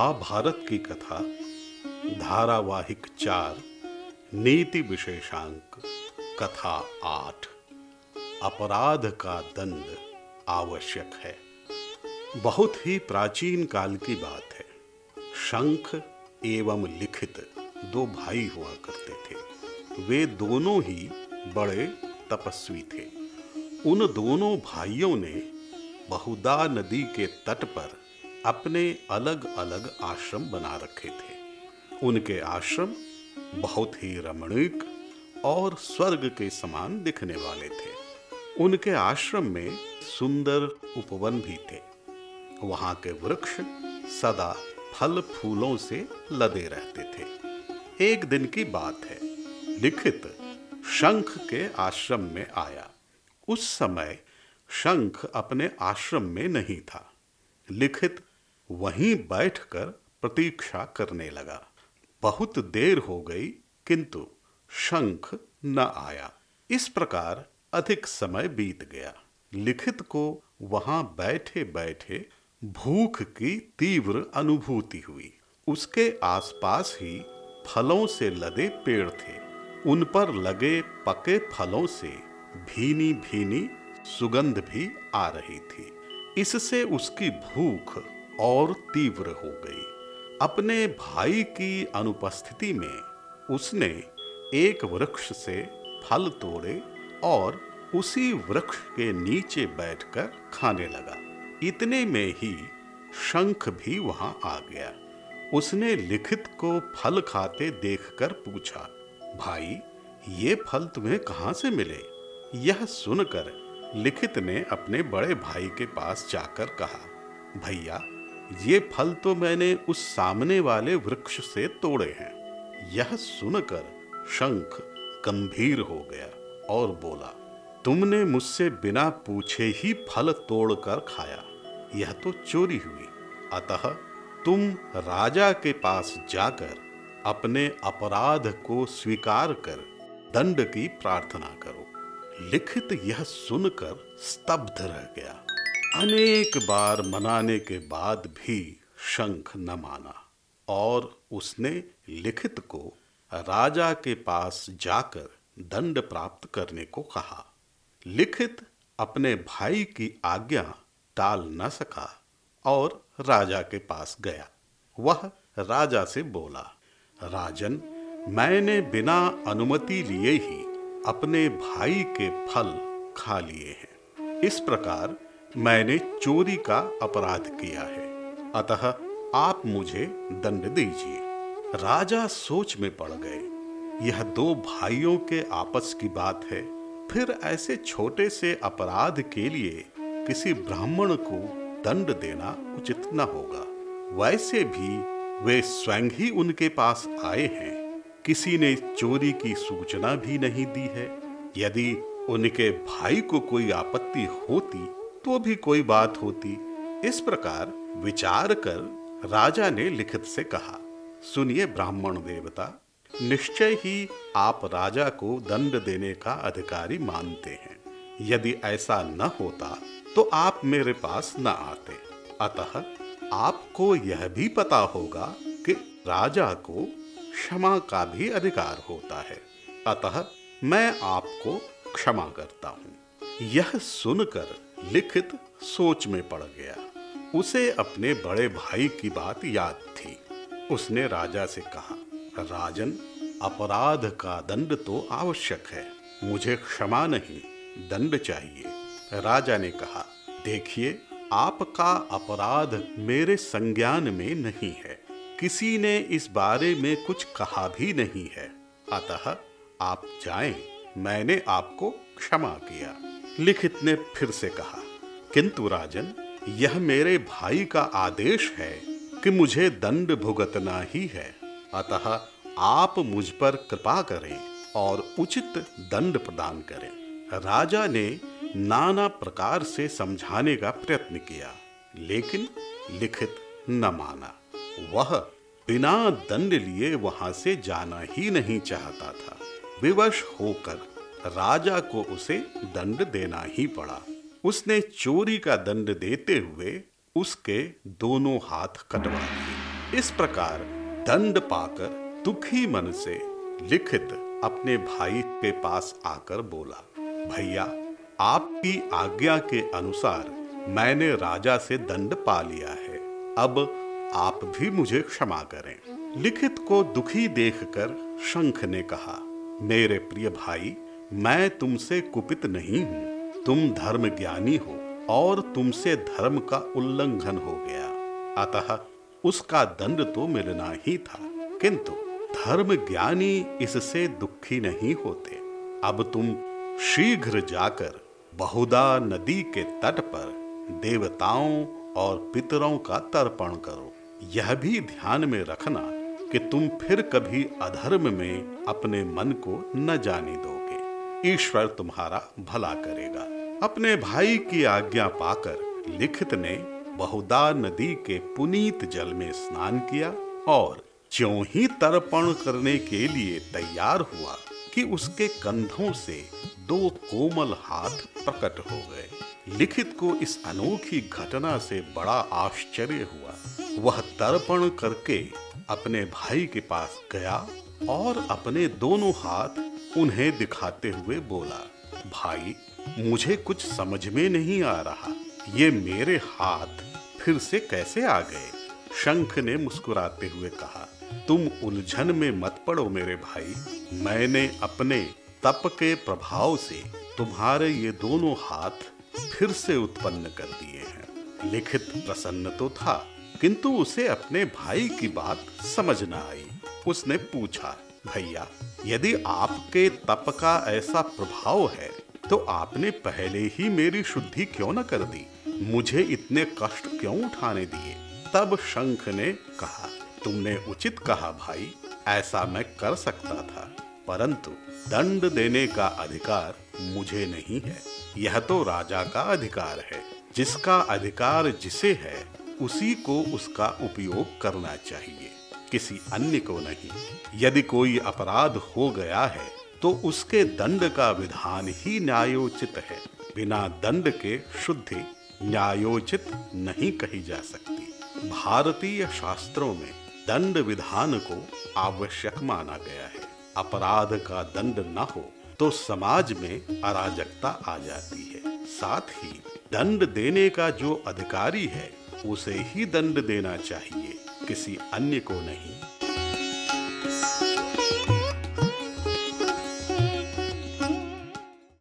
महाभारत की कथा, धारावाहिक चार, नीति विशेषांक, कथा आठ, अपराध का दंड आवश्यक है। बहुत ही प्राचीन काल की बात है। शंख एवं लिखित दो भाई हुआ करते थे। वे दोनों ही बड़े तपस्वी थे। उन दोनों भाइयों ने बहुदा नदी के तट पर अपने अलग अलग आश्रम बना रखे थे। उनके आश्रम बहुत ही रमणीक और स्वर्ग के समान दिखने वाले थे। उनके आश्रम में सुंदर उपवन भी थे। वहाँ के वृक्ष सदा फल फूलों से लदे रहते थे। एक दिन की बात है, लिखित शंख के आश्रम में आया। उस समय शंख अपने आश्रम में नहीं था। लिखित वहीं बैठकर प्रतीक्षा करने लगा। बहुत देर हो गई, किंतु शंख न आया। इस प्रकार अधिक समय बीत गया। लिखित को वहाँ बैठे बैठे भूख की तीव्र अनुभूति हुई। उसके आसपास ही फलों से लदे पेड़ थे। उन पर लगे पके फलों से भीनी भीनी सुगंध भी आ रही थी। इससे उसकी भूख और तीव्र हो गई। अपने भाई की अनुपस्थिति में उसने एक वृक्ष से फल तोड़े और उसी वृक्ष के नीचे बैठकर खाने लगा। इतने में ही शंख भी वहाँ आ गया। उसने लिखित को फल खाते देखकर पूछा, भाई, ये फल तुम्हें कहाँ से मिले? यह सुनकर लिखित ने अपने बड़े भाई के पास जाकर कहा, भैया ये फल तो मैंने उस सामने वाले वृक्ष से तोड़े हैं। यह सुनकर शंख गंभीर हो गया और बोला, तुमने मुझसे बिना पूछे ही फल तोड़कर खाया। यह तो चोरी हुई। अतः तुम राजा के पास जाकर अपने अपराध को स्वीकार कर दंड की प्रार्थना करो। लिखित यह सुनकर स्तब्ध रह गया। अनेक बार मनाने के बाद भी शंख न माना, और उसने लिखित को राजा के पास जाकर दंड प्राप्त करने को कहा। लिखित अपने भाई की आज्ञा टाल न सका और राजा के पास गया। वह राजा से बोला, राजन, मैंने बिना अनुमति लिए ही अपने भाई के फल खा लिए हैं। इस प्रकार मैंने चोरी का अपराध किया है। अतः आप मुझे दंड दीजिए। राजा सोच में पड़ गए। यह दो भाइयों के आपस की बात है। फिर ऐसे छोटे से अपराध के लिए किसी ब्राह्मण को दंड देना उचित न होगा। वैसे भी वे स्वयं ही उनके पास आए हैं। किसी ने चोरी की सूचना भी नहीं दी है। यदि उनके भाई को कोई आपत्ति होती तो भी कोई बात होती। इस प्रकार विचार कर राजा ने लिखित से कहा, सुनिए ब्राह्मण देवता, निश्चय ही आप राजा को दंड देने का अधिकारी मानते हैं। यदि ऐसा न होता तो आप मेरे पास न आते। अतः आपको यह भी पता होगा कि राजा को क्षमा का भी अधिकार होता है। अतः मैं आपको क्षमा करता हूँ। यह सुनकर लिखित सोच में पड़ गया। उसे अपने बड़े भाई की बात याद थी। उसने राजा से कहा, राजन, अपराध का दंड तो आवश्यक है। मुझे क्षमा नहीं, दंड चाहिए। राजा ने कहा, देखिए, आपका अपराध मेरे संज्ञान में नहीं है। किसी ने इस बारे में कुछ कहा भी नहीं है। अतः आप जाएँ, मैंने आपको क्षमा किया। लिखित ने फिर से कहा, किंतु राजन, यह मेरे भाई का आदेश है कि मुझे दंड भुगतना ही है। अतः आप मुझ पर कृपा करें और उचित दंड प्रदान करें। राजा ने नाना प्रकार से समझाने का प्रयत्न किया, लेकिन लिखित न माना। वह बिना दंड लिए वहाँ से जाना ही नहीं चाहता था। विवश होकर राजा को उसे दंड देना ही पड़ा। उसने चोरी का दंड देते हुए उसके दोनों हाथ कटवा दिए। इस प्रकार दंड पाकर दुखी मन से लिखित अपने भाई के पास आकर बोला, भैया, आपकी आज्ञा के अनुसार मैंने राजा से दंड पा लिया है। अब आप भी मुझे क्षमा करें। लिखित को दुखी देखकर शंख ने कहा, मेरे प्रिय भाई मैं तुमसे कुपित नहीं हूँ। तुम धर्म ज्ञानी हो और तुमसे धर्म का उल्लंघन हो गया। अतः उसका दंड तो मिलना ही था, किंतु धर्म ज्ञानी इससे दुखी नहीं होते। अब तुम शीघ्र जाकर बहुदा नदी के तट पर देवताओं और पितरों का तर्पण करो। यह भी ध्यान में रखना कि तुम फिर कभी अधर्म में अपने मन को न जाने दोगे। ईश्वर तुम्हारा भला करेगा। अपने भाई की आज्ञा पाकर लिखित ने बहुदा नदी के पुनीत जल में स्नान किया और ज्यों ही तर्पण करने के लिए तैयार हुआ कि उसके कंधों से दो कोमल हाथ प्रकट हो गए। लिखित को इस अनोखी घटना से बड़ा आश्चर्य हुआ। वह तर्पण करके अपने भाई के पास गया और अपने दोनों हाथ उन्हें दिखाते हुए बोला, भाई, मुझे कुछ समझ में नहीं आ रहा। ये मेरे हाथ फिर से कैसे आ गए? शंख ने मुस्कुराते हुए कहा, तुम उलझन में मत पड़ो मेरे भाई। मैंने अपने तप के प्रभाव से तुम्हारे ये दोनों हाथ फिर से उत्पन्न कर दिए हैं। लिखित प्रसन्न तो था, किंतु उसे अपने भाई की बात समझ न आई। उसने पूछा भैया, यदि आपके तप का ऐसा प्रभाव है तो आपने पहले ही मेरी शुद्धि क्यों न कर दी? मुझे इतने कष्ट क्यों उठाने दिए? तब शंख ने कहा, तुमने उचित कहा भाई, ऐसा मैं कर सकता था, परंतु दंड देने का अधिकार मुझे नहीं है। यह तो राजा का अधिकार है। जिसका अधिकार जिसे है, उसी को उसका उपयोग करना चाहिए। किसी अन्य को नहीं। यदि कोई अपराध हो गया है तो उसके दंड का विधान ही न्यायोचित है। बिना दंड के शुद्धि न्यायोचित नहीं कही जा सकती। भारतीय शास्त्रों में दंड विधान को आवश्यक माना गया है। अपराध का दंड न हो तो समाज में अराजकता आ जाती है। साथ ही दंड देने का जो अधिकारी है, उसे ही दंड देना चाहिए। किसी अन्य को नहीं।